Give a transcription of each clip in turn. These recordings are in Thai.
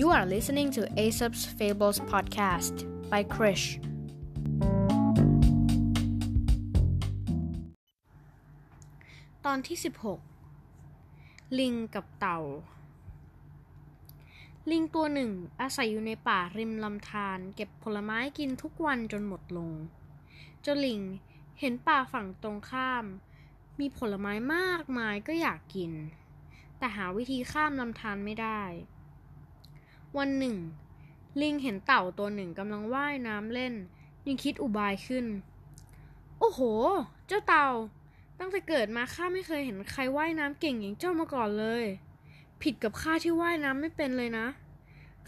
You are listening to Aesop's Fables podcast by Krish. ตอนที่ 16 ลิงกับเต่า ลิงตัวหนึ่งอาศัยอยู่ในป่าริมลำธารเก็บผลไม้กินทุกวันจนหมดลง เจ้าลิงเห็นป่าฝั่งตรงข้าม มีผลไม้มากมายก็อยากกิน แต่หาวิธีข้ามลำธารไม่ได้ วันหนึ่ง ลิงเห็นเต่าตัวหนึ่งกำลังว่ายน้ำเล่นยังคิดอุบายขึ้น โอ้โห เจ้าเต่า ตั้งแต่เกิดมาข้าไม่เคยเห็นใครว่ายน้ำเก่งอย่างเจ้ามาก่อนเลย ผิดกับข้าที่ว่ายน้ำไม่เป็นเลยนะ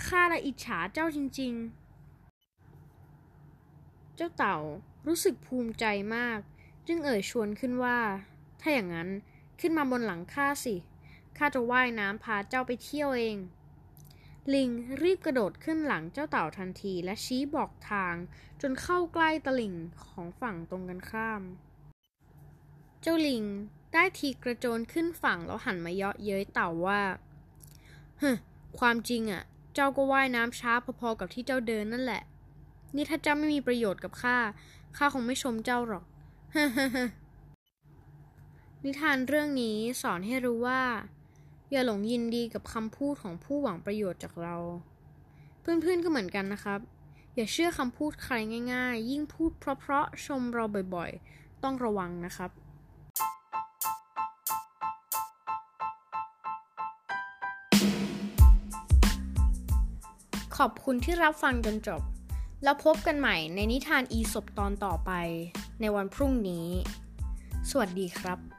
ข้าละอิจฉาเจ้าจริง ๆ เจ้าเต่ารู้สึกภูมิใจมาก จึงเอ่ยชวนขึ้นว่า ถ้าอย่างนั้นขึ้นมาบนหลังข้าสิ ข้าจะว่ายน้ำพาเจ้าไปเที่ยวเอง ลิงรีบกระโดดขึ้นหลังเจ้าเต่าทันทีและชี้บอกทาง จนเข้าใกล้ตลิ่งของฝั่งตรงกันข้าม เจ้าลิงได้ทีกระโจนขึ้นฝั่งแล้วหันมาเยาะเย้ยเต่าว่าเฮ้ความจริงอะ เจ้าก็ว่ายน้ำช้าพอๆกับที่เจ้าเดินนั่นแหละ นี่ถ้าเจ้าไม่มีประโยชน์กับข้า ข้าคงไม่ชมเจ้าหรอก นิทานเรื่องนี้สอนให้รู้ว่า อย่าหลงยินดีกับคำพูดของผู้หวังประโยชน์จากเรา เพื่อนๆก็เหมือนกันนะครับ อย่าเชื่อคำพูดใครง่าย ๆ ยิ่งพูดเพราะๆชมเราบ่อยๆ ต้องระวังนะครับขอบคุณที่รับฟังจนจบ แล้วพบกันใหม่ในนิทานอีสบตอนต่อไปในวันพรุ่งนี้ สวัสดีครับ